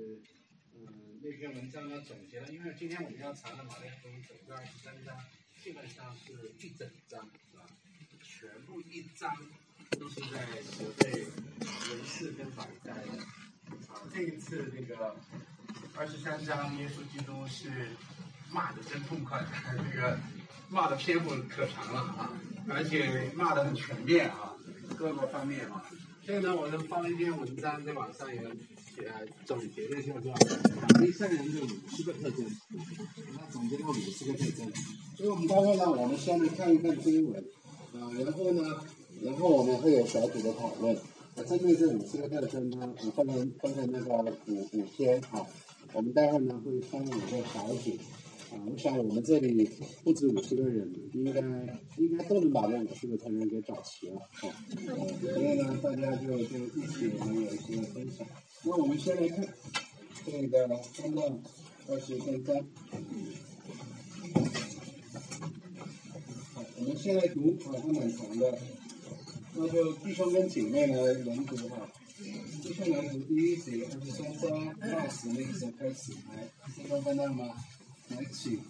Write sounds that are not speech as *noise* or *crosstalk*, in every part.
是，嗯，那篇文章呢总结了，因为今天我们要查的马太福音整个二十三章，基本上是一整章，是吧？全部一章都是在责备文士跟法利赛人。啊，这一次那个二十三章，耶稣基督是骂的真痛快，*laughs* 这个骂的篇幅可长了啊，而且骂的很全面啊，各个方面啊。所以呢，我就发了一篇文章在网上也写总结了，叫做法利赛人的五十个特征。他总结了五十个特征，所以我们待会呢，我们先来看一看经文，啊，然后呢，然后我们会有小组的讨论。啊，针对这五十个特征呢，我分成分成那个五五天啊，我们待会呢会分五个小组。啊，我想我们这里不止五十个人，应该应该都能把这五十个成员给找齐了，啊，所以呢，大家就就一起我们有一些分享。那我们先来看这个三到二十三章，好，我们先来读啊，它蛮长的，那就弟兄跟姐妹来轮读哈。弟兄来读第一节二十三章，那时那个时候开始，来，弟兄看到吗？来，请。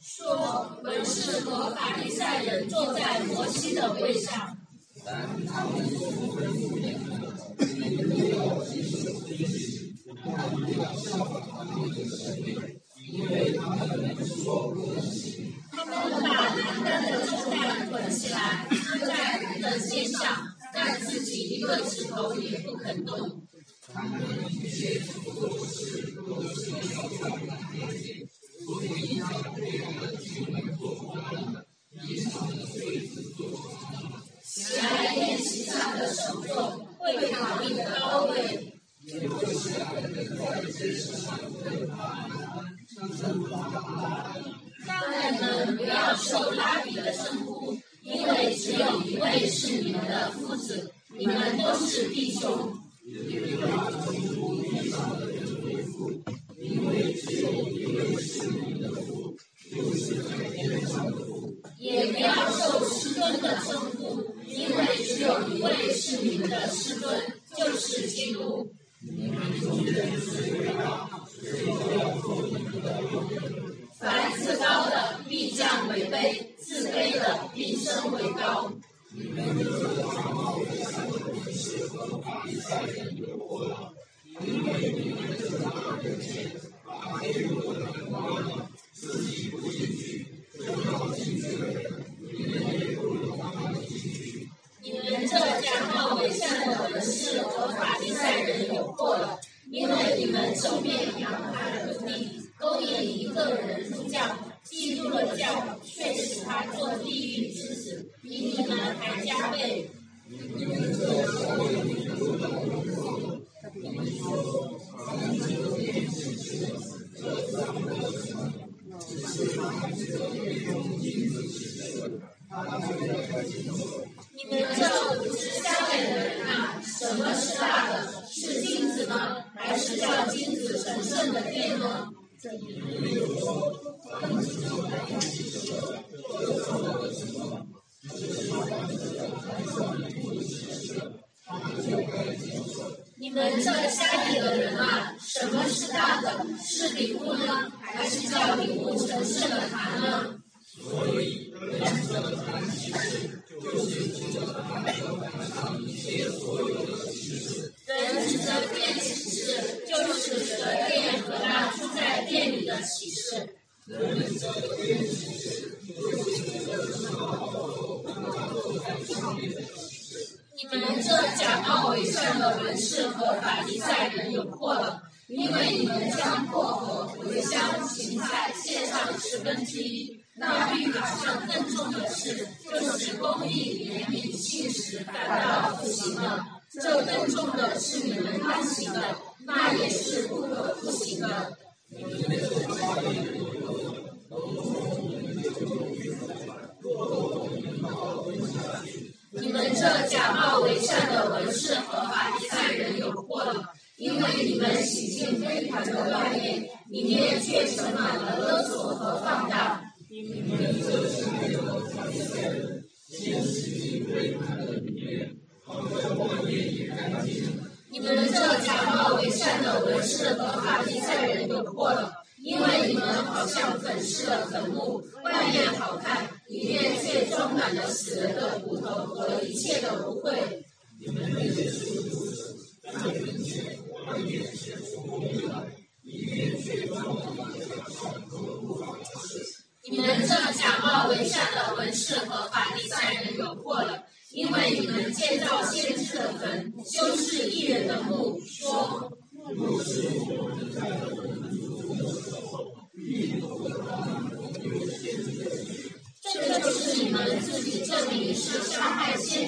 说文士和法利赛人坐在摩西的位上。他们把男单的重担捆起来，搁在人的肩上，但自己一个指头也不肯动爱宴席上的首座，会考虑高位。当然们不要受拉比的称呼，因为只有一位是你们的夫子，你们都是弟兄。也不要受师尊的称呼，因为只有一位是你们的师尊，就是基督。凡自高的必降为卑，自卑的必升为高们这假冒伪善的文士和法利赛人有祸了，因为你们正面扬他的徒弟，勾引一个人入教，嫉妒了教，却使他做地狱之子，比你们还加倍。你们这五十三位的人啊，什么是大的？是？叫金子神圣的殿呢？你们这下地的人啊，什么是大的？是礼物呢？还是叫礼物神圣的坛呢？人指着殿启示，就是指着殿和那住在殿里的启示。你们这假冒伪善的文士和法利赛人有祸了，因为你们将薄荷、茴香、芹菜献上十分之一。那律法上更重的是，就是公义、怜悯、信实，反倒不行了。这更重的是你们当行的，那也是不可不行的。这假冒伪善的文士和法利赛人有祸了，因为你们洗净非凡的外面，里面却盛满了勒索和放荡。你们这假冒为善的文士和法利赛人有祸了，因为你们好像粉饰了坟墓，外面好看，里面却装满了死人的骨头和一切的污秽。你们这假冒为善的文士和法利赛人有过了，因为你们建造先知的坟，修饰艺人的墓，说。这就是你们自己证明是杀害先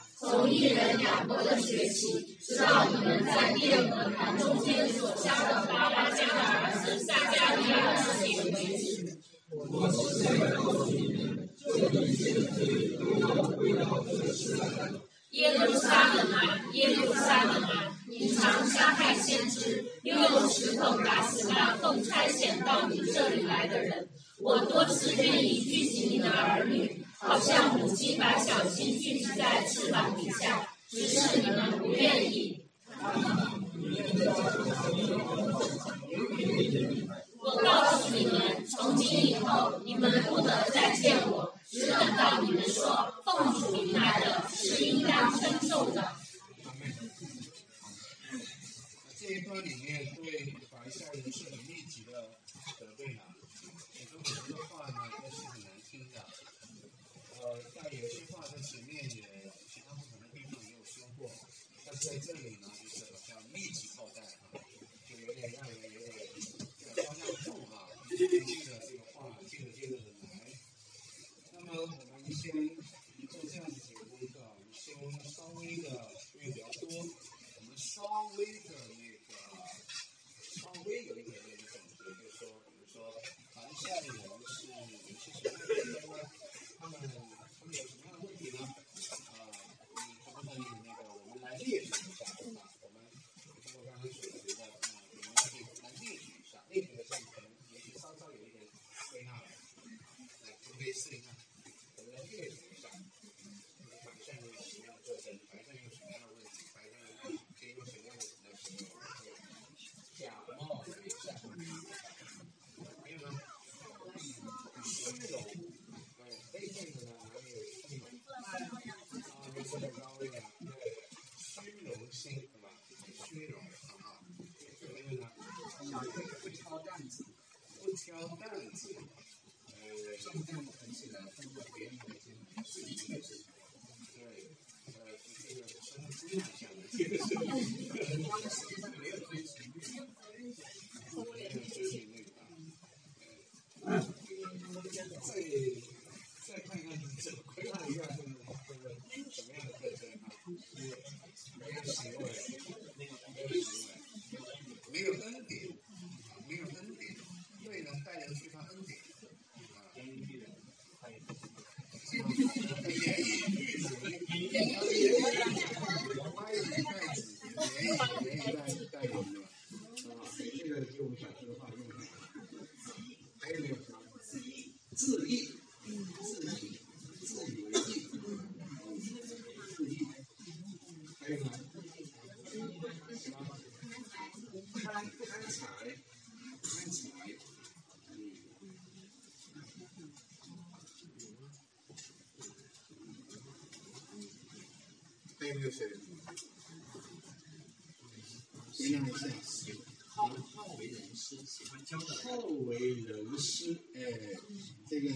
从一人亚伯的血起，直到你们在殿和坛中间所杀的巴拉加的儿子撒加利亚的血为止。耶路撒冷啊，耶路撒冷啊！你常杀害先知，又用石头打死那奉差遣到你这里来的人。像母鸡把小鸡聚集在翅膀底下，只是你们不愿意。还有呢？什么？贪贪财，贪财。嗯。还有没有谁？归纳一下。好为人师，喜欢教的。好为人师，哎，这个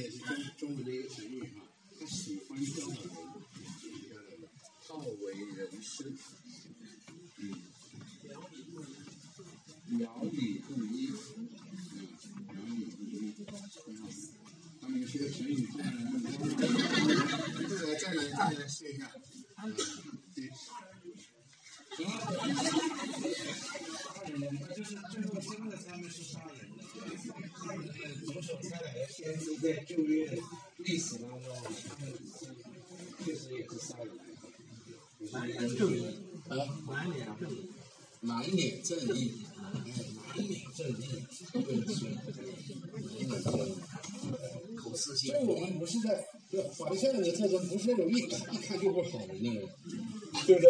那种一看一看就不是好人的人，对不对？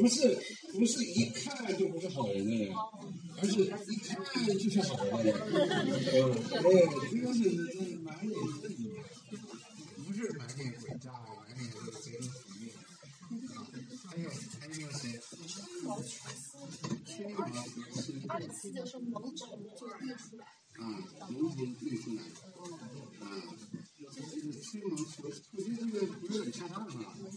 不是不是一看就不是好人的人，而是一看就是好人的人。嗯，对，这个是满脸正义，不是满脸诡诈，满脸这个贼头鼠目。啊，还有还有谁？确定吗？是二十四就是萌宠就列出来。啊，蒙头绿出来，啊，就是吹毛求疵，我觉得这个不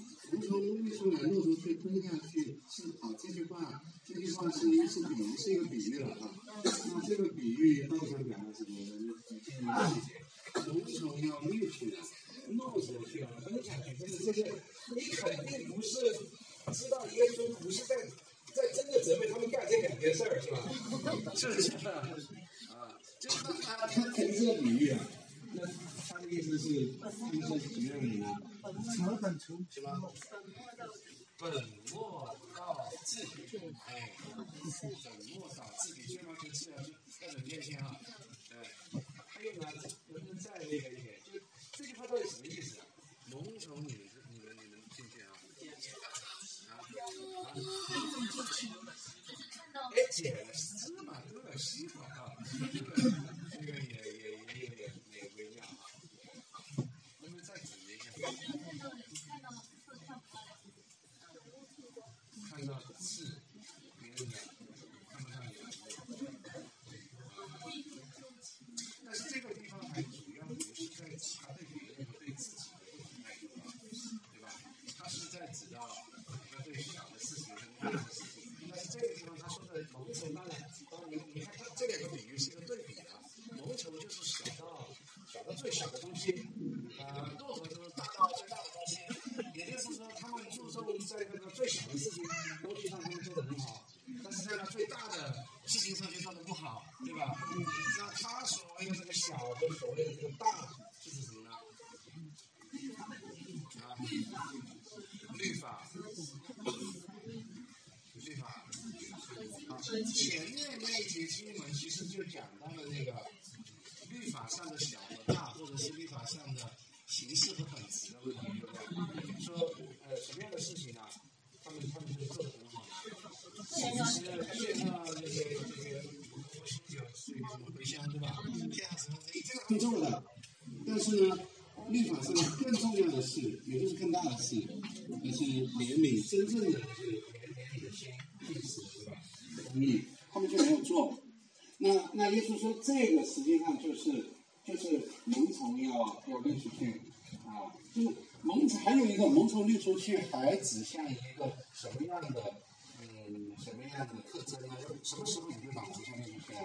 去，还指向一个什么样的嗯什么样的特征呢？什么时候你就把萌虫滤出去啊？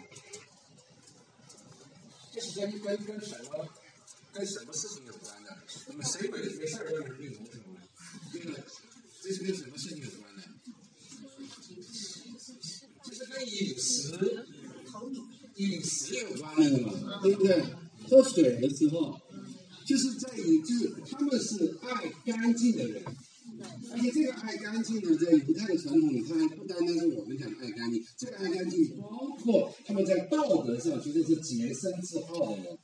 这是跟跟跟什么跟什么事情有关的？那么谁没没事儿要人绿萌虫呢？这个这是跟什么事情有关的？这是跟饮食饮食有关的嘛，对不对？喝水的时候，就是在于就是他们是爱干净的人，而且这个爱干净呢，在犹太的传统里，它还不单单是我们讲的爱干净，这个爱干净包括他们在道德上其实是洁身自好的人。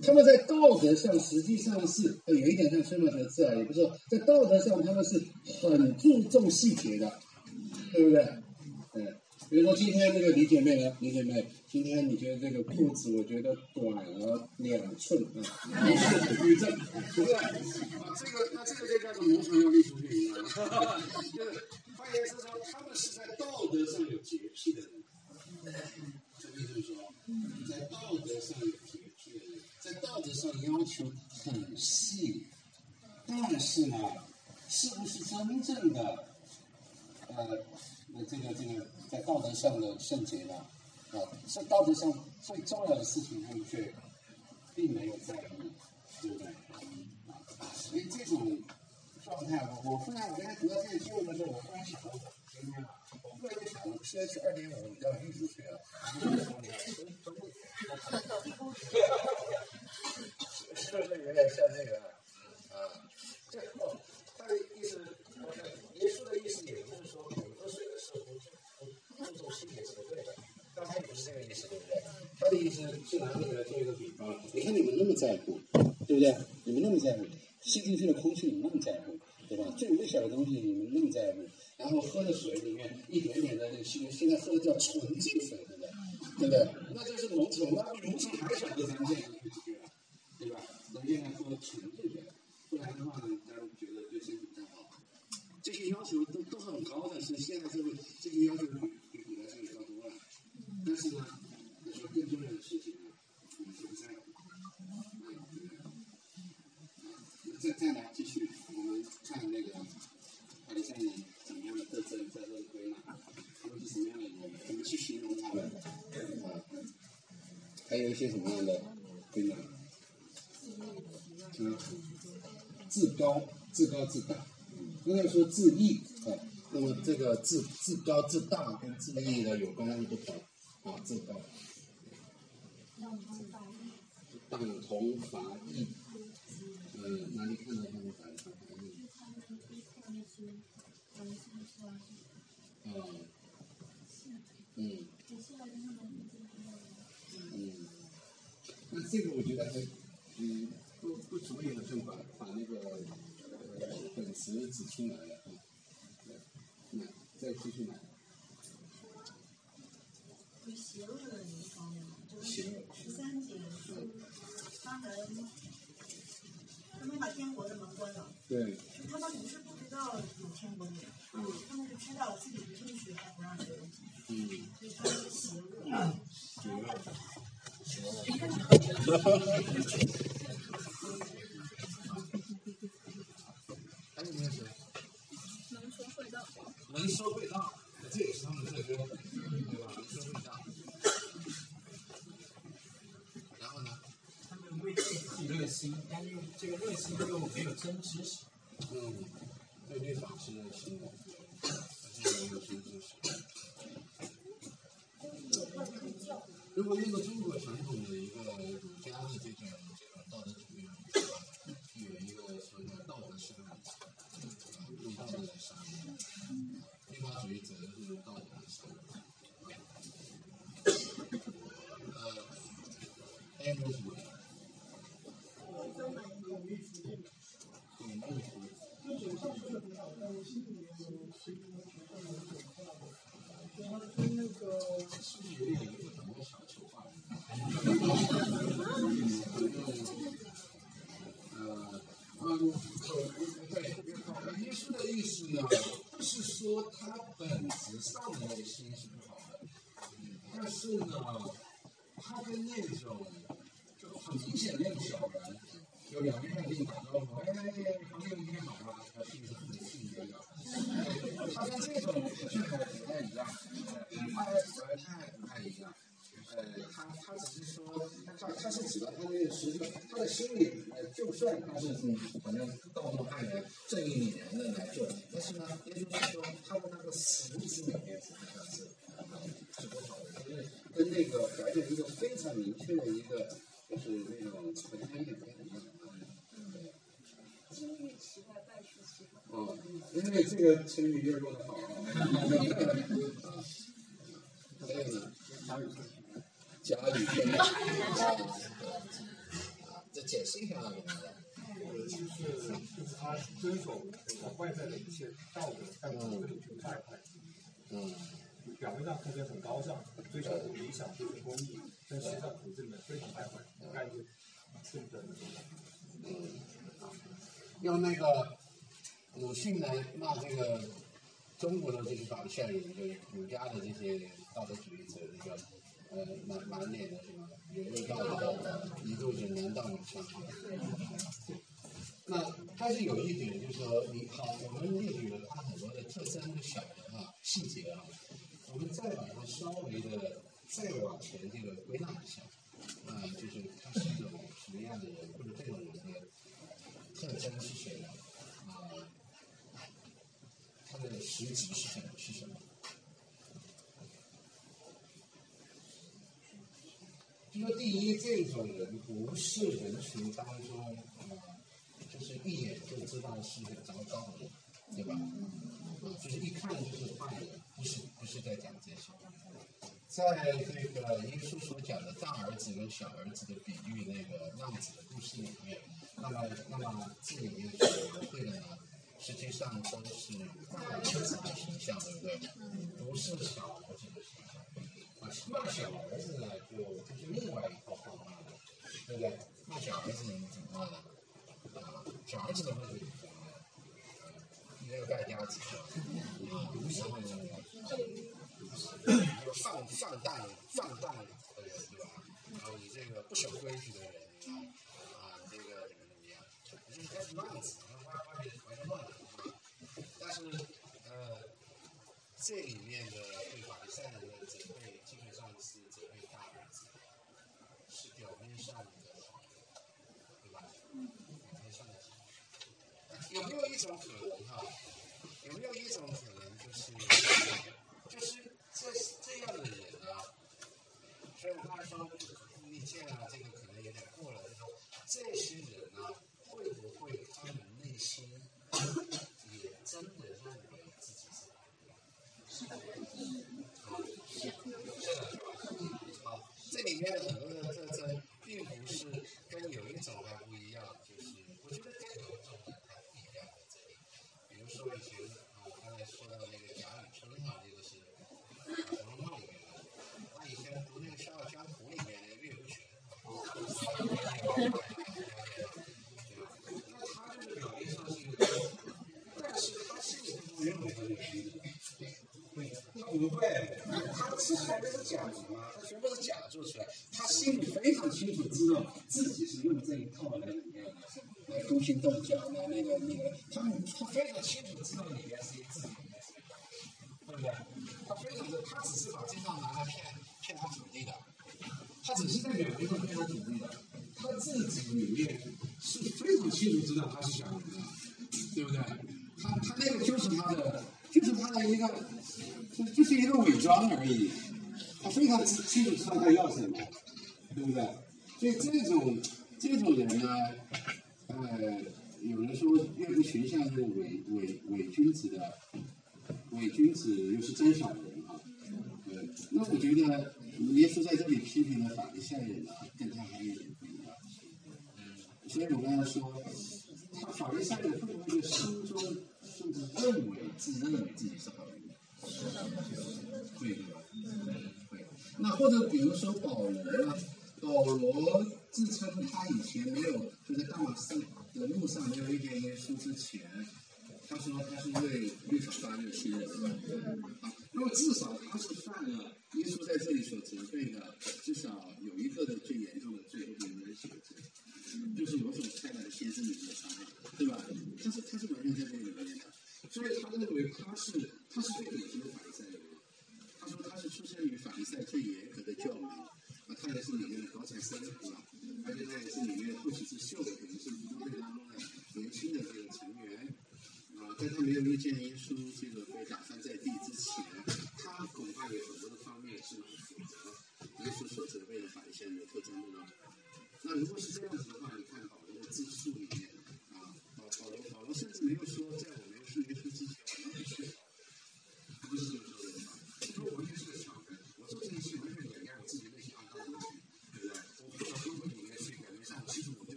他们在道德上实际上是呃有一点像吹毛求疵啊，也不是说在道德上他们是很注重细节的，对不对？嗯，比如说今天这个李姐妹呢，李姐妹，今天你觉得这个裤子我觉得短了两寸啊，*laughs* 你是对不对？啊，这个那这个就叫做谋传要立出去，你知道吗？就是换言之说，他们是在道德上有洁癖的人，这就是说，在道德上有洁癖的人，在道德上要求很细，但是呢，是不是真正的呃，那这个这个在道德上的圣洁呢？啊，是道德上最重要的事情，他们却并没有在意，对不对？啊，所以这种状态，我我忽然我刚才读到这个经文的时候，我忽然想到，今天啊，我个人想，到 pH 二点五，要艺术学了。是不是有点像那个他的意思是拿这个来做一个比方，你看你们那么在乎，对不对？你们那么在乎，吸进去的空气你们那么在乎，对吧？最微小的东西你们那么在乎，然后喝的水里面一点点的那个细菌，现在喝的叫纯净水，对不对？对不对？那就是浓稠，那比农场还小的咱们自高自大。刚才说自义啊，那么这个自自高自大跟自义的有刚刚不同啊，自高。党同伐异，呃，哪里看到他们党同伐异？啊，嗯，嗯，那这个我觉得还，嗯，不不足以好像把把那个本词指出来了啊。那再继续来。对邪恶的一方面，就是邪恶十三节是，他们他们把天国的门关了，对，他们不是不知道有天国的人，他们是知道自己有两边跟你打招呼，哎，朋友你好啊，他是不是很性格的？他跟这种就不太一样，他呃他不太一样。呃，他他只是说，他他是指的他那个实际，他的心里，呃，就算他是嗯，反正道德爱人、正义凛然的来做，但是呢，也就是说，他的那个实质里面实际上是是不好的，就是跟那个表现一个非常明确的一个，就是那种纯真一点不一样。金玉其外，败絮其中。哦，因为这个成语用用的好啊。还有呢？甲乙丙丁。这解释一下啊，就是他遵守外在的一切道德，但骨子里却败坏。嗯表面上看起来很高尚，追求理想，追求公益，但实际上骨子里面非常败坏，概率是的。嗯，用那个鲁迅来骂这个中国的这些法利赛人，就是儒家的这些道德主义者，这个呃满满脸的什么有味道的，一肚子难道往上。那但是有一点就是说，你好，我们列举了他很多的特征小的啊细节啊，我们再把它稍微的再往前这个归纳一下，啊、就是他是一种什么样的人，或者这种人的特征是什么？实止是什么是什么？就说第一，这种人不是人群当中，呃，就是一眼就知道是很糟糕的人，对吧？就是一看就是坏人，不是不是在讲这些。在这个耶稣所讲的大儿子跟小儿子的比喻，那个浪子的故事里面，那么那么这里面，我我会了。实际上都是大儿子的形象，对不对？不是小儿子的形象。啊，那小儿子呢，就就是另外一套话骂了，对不对？那小儿子你怎么骂呢？啊，小儿子的话是怎么骂呢？你那个败家子，啊，然后呢？放放荡放荡的人，对吧？然后你这个不守规矩的人，啊，你这个怎么怎么样？你就是开始乱子，外外面完全乱了。但是，呃，这里面的对法利赛人的责备，基本上是责备大儿子，是表面上的，对吧？表面上的。有没有一种可能哈？有没有一种可能就是，就是这这样的人啊？所以我说逆见啊，这个可能有点过了。就说这些啊，会不会他们内心也真的认为自己是好人？啊，是的，是吧？啊，这里面很多的特征，并不是跟有一种还不一样，就是我觉得跟有一种人还不一样在这里。比如说以前啊，我刚才说到那个贾雨村哈，这个是啊《红楼梦》里面的。那以前读那个《笑傲江湖》里面那个岳不群，对吧？那他就是表面上是一个君子，但是他心里不认为他是君子。他不会，他吃出来的是假的嘛，他全部是假做出来。他心里非常清楚知道自己是用这一套来，来勾心斗角的非常清楚知道他要什么，对不对？所以这种这种人呢，呃，有人说岳不群像是伪伪伪君子的，伪君子又是真小人啊。呃，那我觉得耶稣在这里批评的法利赛人呢，跟他还有点不一样。嗯所以我刚才说，他法利赛人会不会心中甚至认为自认为自己是好人？会对吧？那或者比如说保罗呢？保罗自称他以前没有就在大马士的路上没有遇见耶稣之前，他说他是为律法发热心的。啊，那么至少他是犯了耶稣在这里所责备的，至少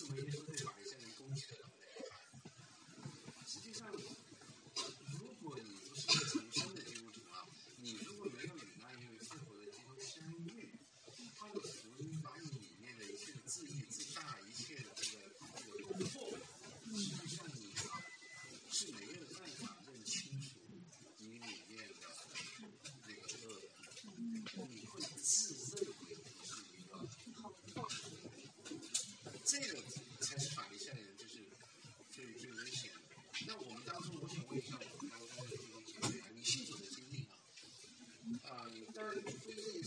recently is with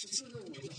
是四个的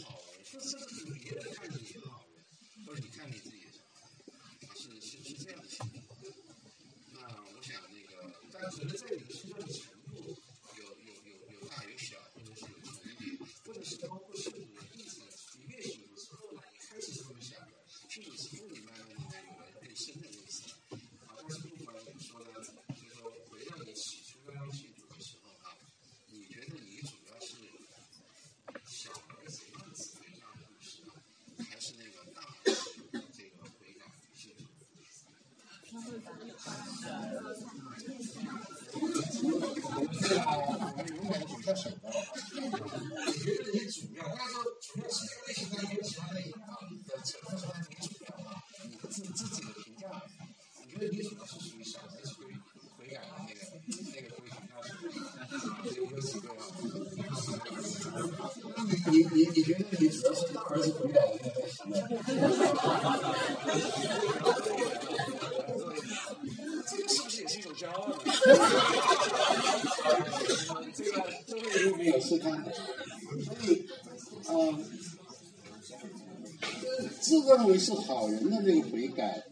是好人的那个悔改，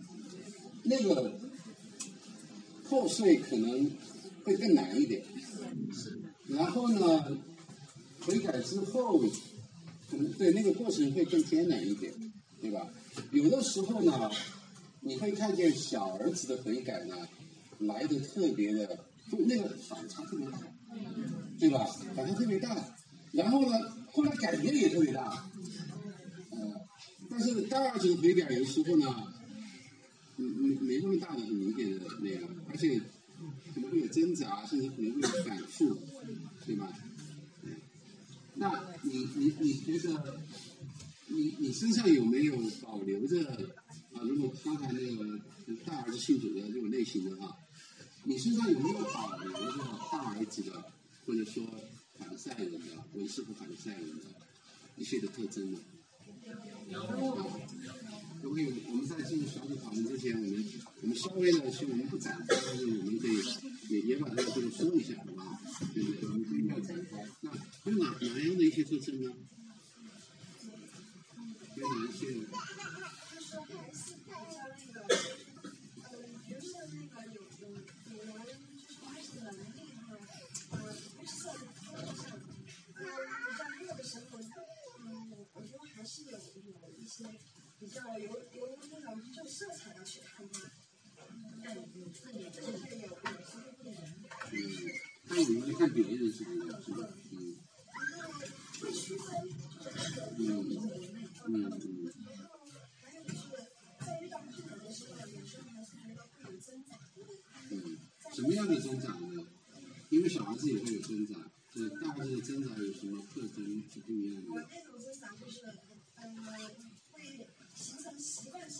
那个破碎可能会更难一点。然后呢，悔改之后，可能对那个过程会更艰难一点，对吧？有的时候呢，你会看见小儿子的悔改呢，来的特别的，那个反差特别大，对吧？反差特别大。然后呢，后来改变也特别大。但是大儿子的悔改有时候呢，嗯没没那么大的很明显的那个，而且可能会有挣扎，甚至可能会有反复，对吧？那你你你觉得，你你身上有没有保留着啊？如果刚才那个大儿子信主的这种类型的话，你身上有没有保留着大儿子的，或者说反赛人的文士和反赛人的一些的特征呢？啊，可以？我们在进入小组讨论之前，我们我们稍微的，是我们不展开，但是我们可以也也把这个这个说一下，好不好？对对对，我们可以要展开。那有哪哪样的一些特征呢？有哪一些？些比较有有那种就色彩要去看他。对，有这个有这个有有时候会有。嗯，看我们看别人是不是？是吧？嗯会区分，嗯嗯嗯就是在遇到困难的时候，有时候还是还要会有挣扎。嗯，什么样的挣扎呢？因为小孩子也会有挣扎，就是大儿子的挣扎有什么特征是不一样我的？那种挣扎就是，呃，会形成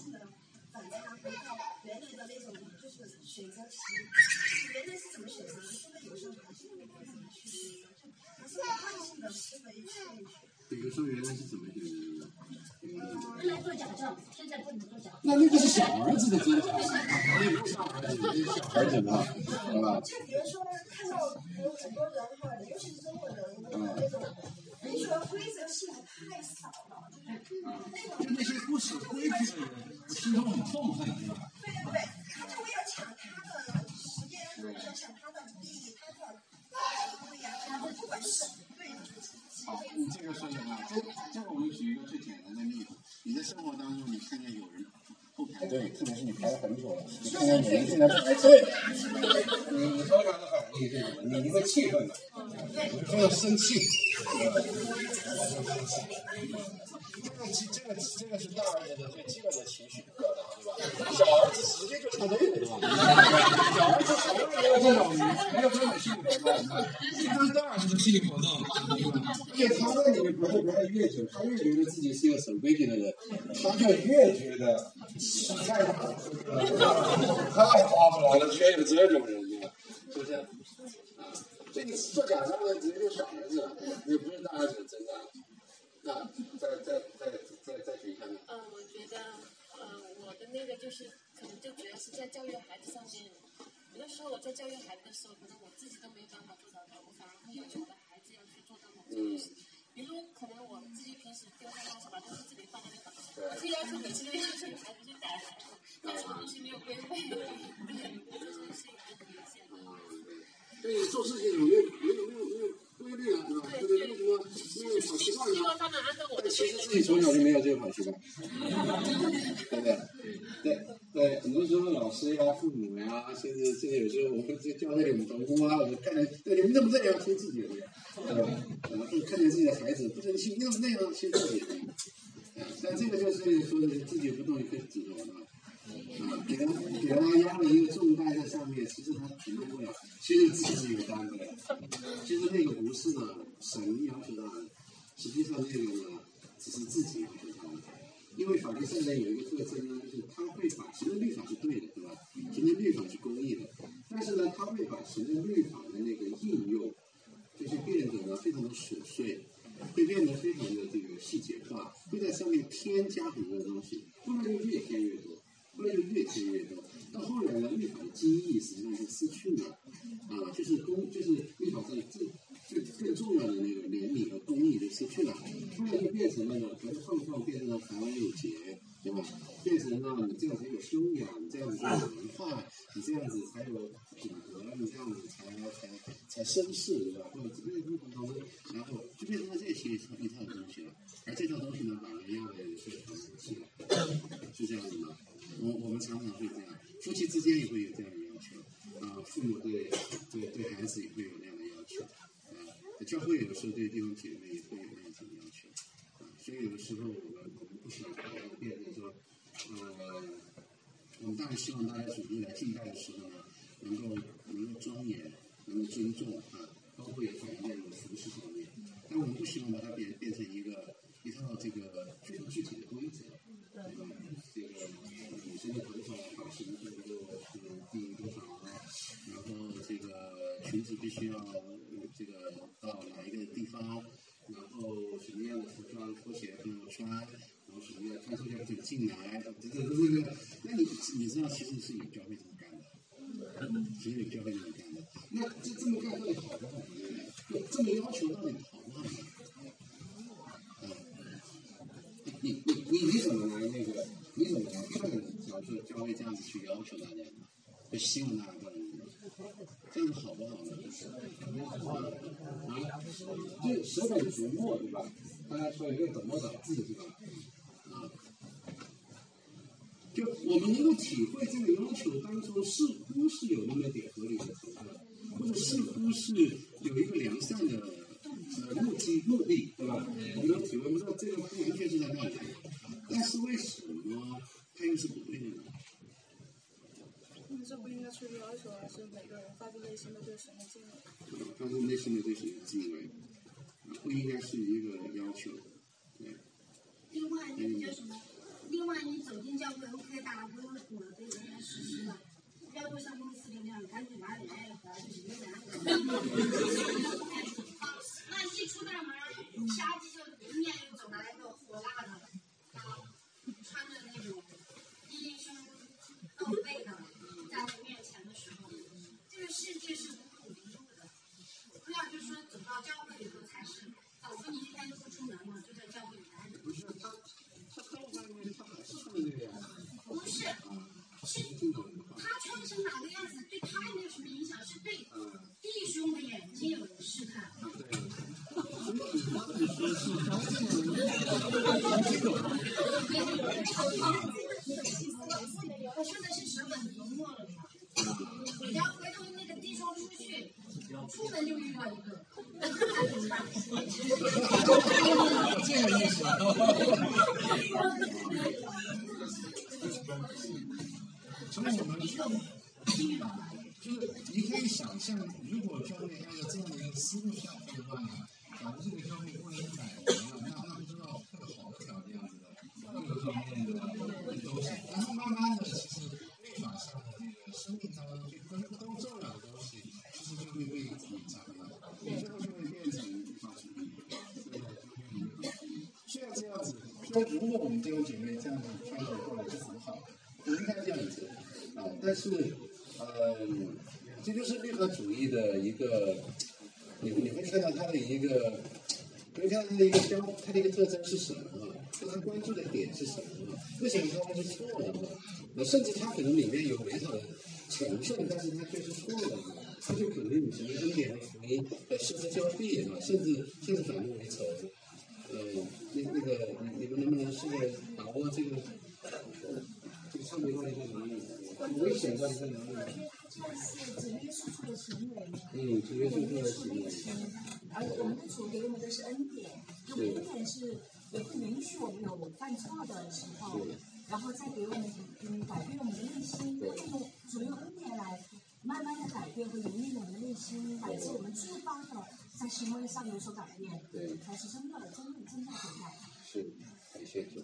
习惯性的反差，回到原来的那种就是选择题，原来是怎么选择的，现在有时候还是会不怎么去选择，就还是习惯性的思维去。比如说原来是怎么选择的？原来做假账，现在不能做假账。那那个是小儿子的挣扎，那不是大儿子，是小儿子的，好吧？就比如说看到大儿子的最基本的情绪表达，对吧？小儿子直接就插队了，对吧？小儿子好不容易没有这种没有这种心理活动，这是大人的心理活动，而且他在里面不会待越久，他越觉得自己是一个守规矩的人，他就越觉得太大了，太花不来了，居然有这种人，是不是？啊，所以你做假账的直接就小儿子了，也不是大儿子真的。那在在在那个就是，可能就主要是在教育孩子上面。有的时候我在教育孩子的时候，可能我自己都没有办法做到的，我反而会要求我的孩子要去做到某些东西。比如可能我自己平时丢三落四把东西自己放在那个，我就要求每次都要求孩子去带孩子，但是东西没有归位，对，这是是一个很明显的。对，做事情有没有没有没有没有规律啊，对吧？这个为什么没有好习惯呢？希望他们按照我的其实自己从小就没有这个好习惯，对不对？对对，很多时候老师呀、父母呀，甚至甚至有时候我们在教会里，我们同工啊，我们看见，对你们怎么这样，听自己的，对吧？然后看见自己的孩子不争气，那那样听自己的。啊，但这个就是说的自己不动一颗指头啊，啊，给他给他压了一个重担在上面，其实他承担不了，其实自己也担不了。其实那个不是呢，神要求他的，实际上那个呢，只是自己要求他的。因为法律上呢有一个特征呢，就是他会把神的律法是对的，对吧？神的律法是公义的，但是呢，他会把神的律法的那个应用，就是变得呢非常的琐碎，会变得非常的这个细节化，会在上面添加很多的东西，后来就越添越多，后来就越添越多，到后来呢，越法的精义实际上就失去了，啊，就是公，就是律法上最最更重要的那个怜悯和公义就失去了，后来就变成了呢，条条框框变成了繁文缛节，对吧？变成了你这样才有修养，你这样子才有文化，你这样子才有品格，你这样子才才才绅士，对吧？或者这个不同的，然后就变成了这些一套东西了。而这套东西呢，把人压的是很气了，是这样子吗？我我们常常会这样，夫妻之间也会有这样的要求，啊，父母对对对孩子也会有那样的要求，啊，教会有的时候对弟兄姐妹也会有那样子的要求，啊，所以有的时候我们我们不想变成说，呃，我们当然希望大家主力来敬拜的时候呢，能够能够庄严，能够尊重啊，包括也反映在你的服饰上面，但我们不希望把它变变成一个一套这个非常具体的规则，对吧？这个女生的头发发型不能够这个低多少啊，然后这个裙子必须要呃这个到哪一个地方，然后什么样的服装拖鞋不能穿，然后什么样看出去不准进来，这这这这个，那你你知道其实是有教会这么干的，其实有教会这么干的，那这这么干到底好不好呢？就这么要求到底好不好呢？啊，你你你你怎么来那个？你怎么来看？假如说教会这样子去要求大家呢？就希望大家这样子，这样好不好呢？啊，就舍本逐末对吧？大家说一个怎么找字对吧？啊，就我们能够体会这个要求当中似乎是有那么点合理的成分，或者似乎是有一个良善的呃目的目的，对吧？我们能体会不到这个不完全是在那里，但是为什么内心的对神的敬畏，不应该是 *laughs* 这个意思。从我们就是你可以想象，如果教练按照这样的一个思路下去的话呢，假一个，你看到它的一个标，它的一个特征是什么啊？就它关注的点是什么？为什么说它是错的呢？那甚至它可能里面有美好的成分，但是它却是错的呢？它就可能与什么恩典和福音呃失之交臂啊，甚至甚至反目为仇。呃，那那个你你们能不能试着把握这个这个上面到底在哪里？危险到底在哪里？是主耶稣做的行为嘛，嗯，主耶稣做的行为。而我们的主给我们的是恩典，那么恩典是也会允许我们有犯错的时候，然后再给我们嗯改变我们的内心，那么主用恩典来慢慢的改变和引领我们的内心，乃至我们自发的在行为上有所改变，对才是真的真正真正的悔改。是，感谢主。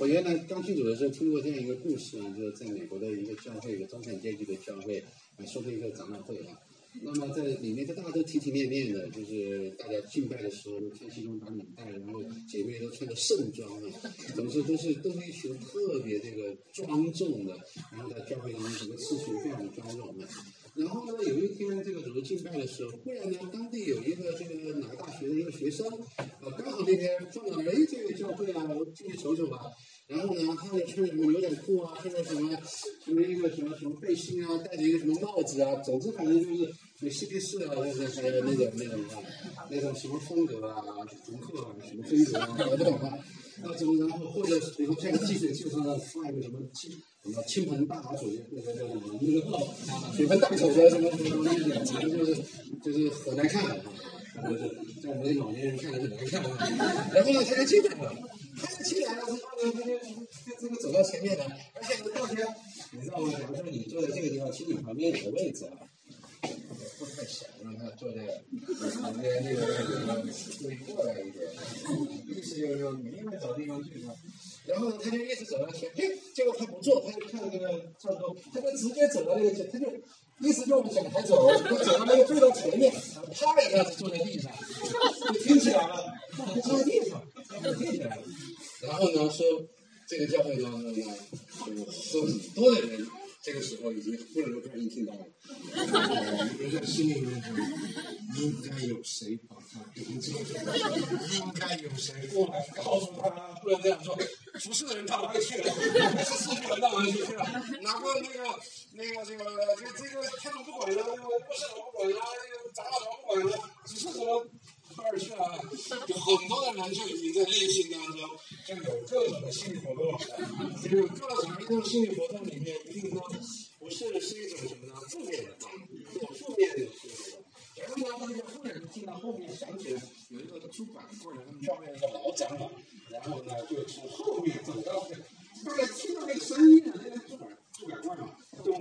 我原来刚进主的时候听过这样一个故事啊，就是在美国的一个教会，一个中产阶级的教会，啊，说的一个长老会啊。那么在里面就，大家都体体面面的，就是大家敬拜的时候穿西装打领带，然后姐妹都穿着盛装啊，总之都是都是一群特别这个庄重的，然后在教会当中整个次序非常庄重的。然后呢，有一天这个主敬拜的时候，忽然呢，当地有一个这个哪个大学的一个学生，呃，刚好那天撞到了，哎，这个教会啊，我进去瞅瞅吧。然后呢，他也穿什么牛仔裤啊，穿着什么什么一个什么什么背心啊，戴着一个什么帽子啊，总之反正就是什么嬉皮士啊，就是还有那种那种啊，那种什么风格啊，独特啊，什么风格啊，我不懂啊。那怎么然后或者比如说看个汽水汽车上放一个什么亲什么倾盆大水那个叫什么那个水盆大口的什么什么东西，反正就是就是很难看啊。就是在我们老年人看来很难看啊。然后呢，他就进来了，他就进来了之后呢，他就就这个走到前面来，而且呢，大家你知道吗？假如说你坐在这个地方，其实你旁边有个位置啊。不太小，让他坐在旁边那个那个会过来一点，意思就是说你另外找地方去吧。然后呢，他就一直走到前，哎，结果他不坐，他就看那个差不多，他就直接走到那个，他就意思就往讲台走，就走到那个最到前面，啪一下子坐在地上，就听起来了，坐在地上，听起来了。然后呢，说这个教会当中呢，有很多的人。这个时候已经不能够专心听到了，呃，有人心里面想，应该有谁把他顶住，应该有谁过来告诉他，不能这样说。服侍的人到哪里去了？服侍的人到哪里去了？哪个那个那个这个这这个他们不管了，这个牧师怎么不管了，这个长老怎么不管了？只是什么？哪儿去了？有很多的人就已经在内心当中就有各种的心理活动，这个各种一种心理活动里面，一定说不是是一种什么呢？负面的啊，负面的心理活动。然后呢，大家忽然听到后面响起来有一个主管或者他们教会一个老长老，然后呢就从后面走到这，大家听到那个声音呢，那个主管主管官嘛，咚咚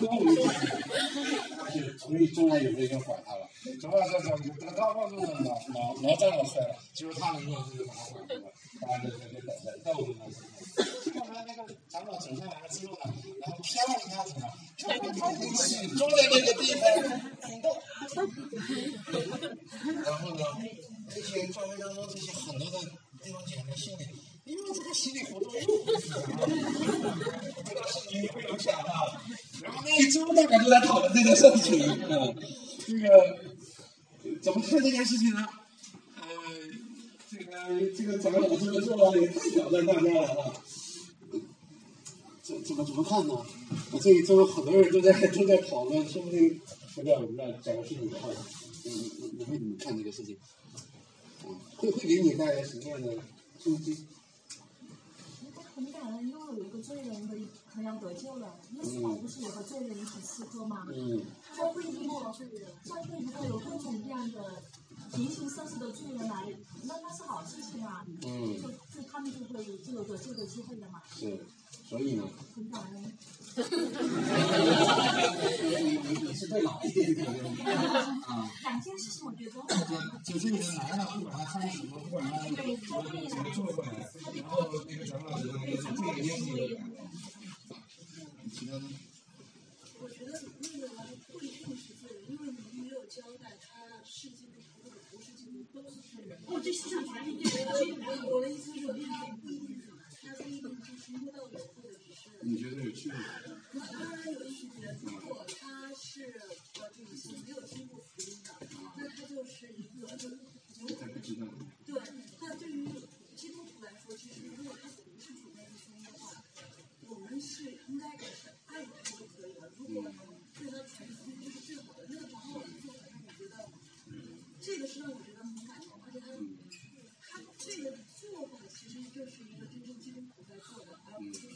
咚一下，而且终于终于有人管他了。怎么这这这他告诉老老老长老出来了，就是他能够就把他管住了，大家就就等着逗着呢。后来那个长老走下来了之后呢，然后呢，就把他一起坐在那个地方。然后呢，这些教会当中这些很多的弟兄姐妹心里，因为这个心理活动又不一样了，不知道是你会有想啊。然后那一周大概都在讨论这件事情，嗯，这个。怎么看这件事情呢？呃，这个这个咱们老这么做也太挑战大家了啊！怎怎么怎么看呢？我这一周很多人都在都在讨论，说不定不知道我们要讲的是你的话，你你你会怎么看这个事情？嗯，会会给你带来什么样的冲击？很感恩，因为有一个罪人的可要得救了。耶稣不是也和罪人一起吃喝吗？嗯。教会如果教会如果有各种各样的形形色色的罪人来，那那是好事情啊。嗯。就就他们就会就有得救的机会了嘛。是，所以呢。很感恩。你你你会老啊。两件事情我觉得就就这个人来了，不管他什么，不管他怎么怎么做过来，然后那个长老的那个这个也是一个感。其他的，我觉得那个不一定是罪人，因为你没有交代他是基督徒或者不是基督徒都是罪人。我这思想全是对的。我我的意思是说，他不一定是，他不一定是从头到尾或者只是。你觉得有区别？那当然有区别。如果他是呃这个是没有听过福音的，那他就是一个有还不知道。对，那对于基督徒来说，其实如果他不是主内的福音的话，我们是应该给他爱他就可以了。如果对他传福音，这是最好的。那个长老的做法让我觉得，这个是让我觉得很感动，而且他他这个做法其实就是一个真正基督徒在做的，而不是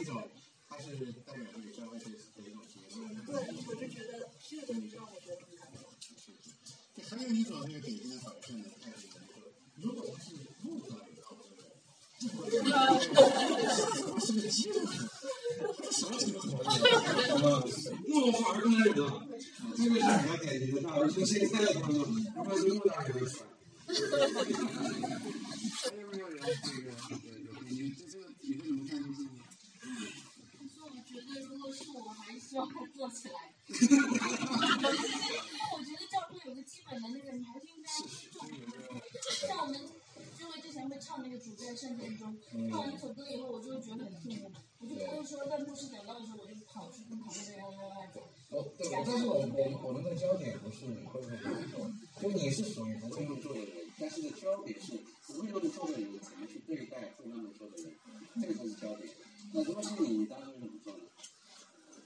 一种，它是代表这个教会的一种结构。对，我就觉得这个让我觉得很感动。还有一种那个典型的表现呢，就是如果我是路上有靠这个，是个基督徒，什么基督徒？啊，路上儿童有的，这个是比较典型的，大家说现在的朋友，他们是路上有的传。还有没有人这个有你这这个以后你们看这些？可是我觉得，如果是望他做起来。*laughs* 因为我觉得教会有个基本的那个，你还是应该重。像我们就会之前会唱那个主在圣殿中，唱完那首歌以后，我就会觉得很痛苦，我就不会说在牧师讲到的时候，我就跑去跟旁边的人要要走。哦，对，但是我我我们的焦点不是你会不会这么做，就你是属于不会那么做的人，但是，焦点是不会那么做的人怎么去对待会那么做的人，这个才是焦点。那如果是你，当然会怎么做呢？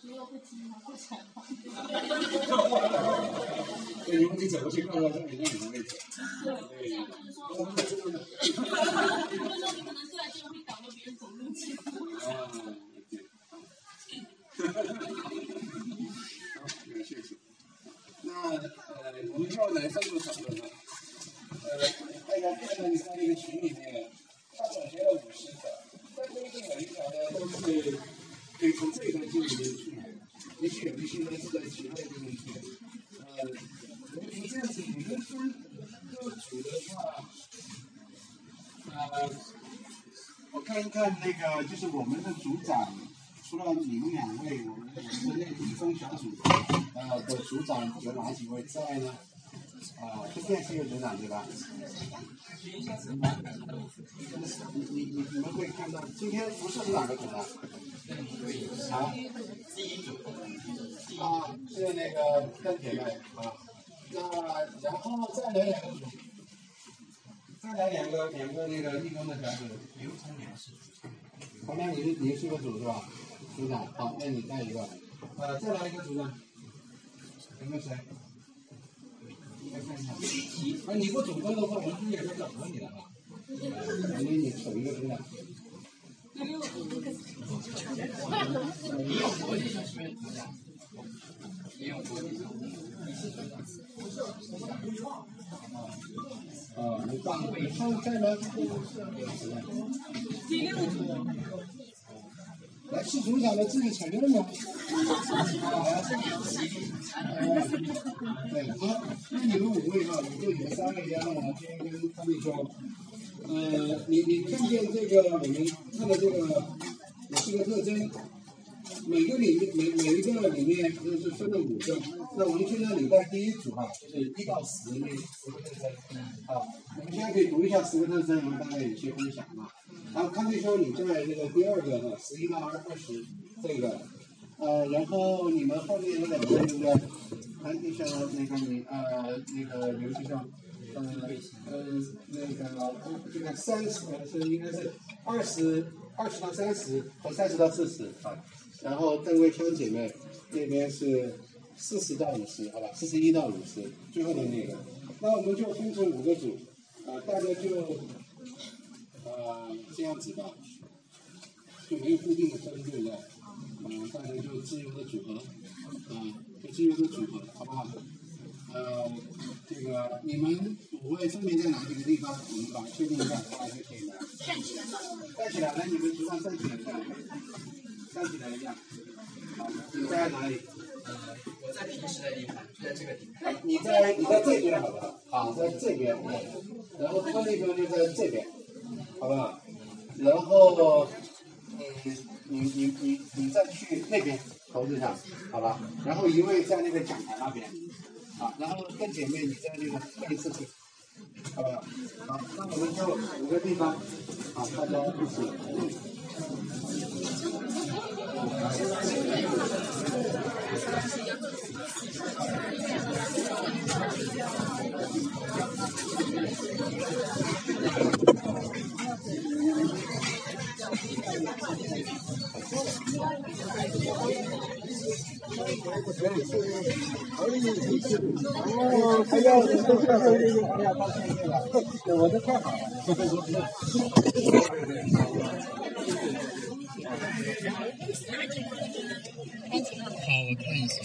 只有会听他会讲话。对，你们？可能坐在这会挡到别人走路去。啊，好，谢谢。那呃，我们要来深入讨论了。呃，大家看到在那个群里面，他总结了五十条，但是这每一条呢都是可以从这一条经里面去，也许有一些呢是在其他的地方去的。呃，如果这样子，你们分各组的话，呃，我看一看那个，就是我们的组长，除了你们两位，我们我们的那个一中小组，呃的组长有哪几位在呢？啊，这边是有组长对吧？你你你你们会看到，今天不是哪个组长？啊？啊，是那个邓姐妹啊。那然后再来两个组，再来两个两个那个义工的小组。刘成良是组长。好，那你是你是个组是吧？组长，好，那你带一个。呃，再来一个组长。有没有谁？啊，你不主动的话，我们也是等着你的哈。因为你瞅一个组长。你有国际上学组长。你有国际上，你是组长。啊，你当你上再来第六组。来，是组长的自己承认吗？啊，对，好，那你们五位啊，五位你们三位家呢，我先跟他们说，呃，你你看见这个我们看到这个有四个特征，每个里面每每一个里面就是分了五个。那我们现在礼拜第一组哈，就是一到十那十个特征。好，我们现在可以读一下十个特征，然后大家有些分享啊。然后康弟兄，你在那个第二个哈，十一到二二十这个，呃，然后你们后面有两个对不对？康弟兄，那个你呃那个刘弟兄。呃呃，那个这个三十呃是应该是二十二十到三十和三十到四十啊，然后邓桂香姐妹那边是四十到五十，好吧，四十一到五十，最后的那个，那我们就分成五个组，啊，大家就呃这样子吧，就没有固定的分，对不对？嗯，大家就自由的组合，啊，就自由的组合，好不好？呃，这个你们五位分别在哪几个地方？我们把它确定一下，大家就可以了。站起来。站起来，来，你们组上站起来一下，站起来一下。好，你在哪里？我在平时的地方，就在这个地方。你在你在这边好不好？好，在这边。然后他那边就在这边，好不好？然后，嗯，你你你你再去那边头子上，好吧？然后一位在那个讲台那边。好，然后跟姐妹你在那个背刺青，好不好？好，那我们就五个地方，好，大家一起。哦，还要这个这个还要发现这个，我的太好了。好，我看一下。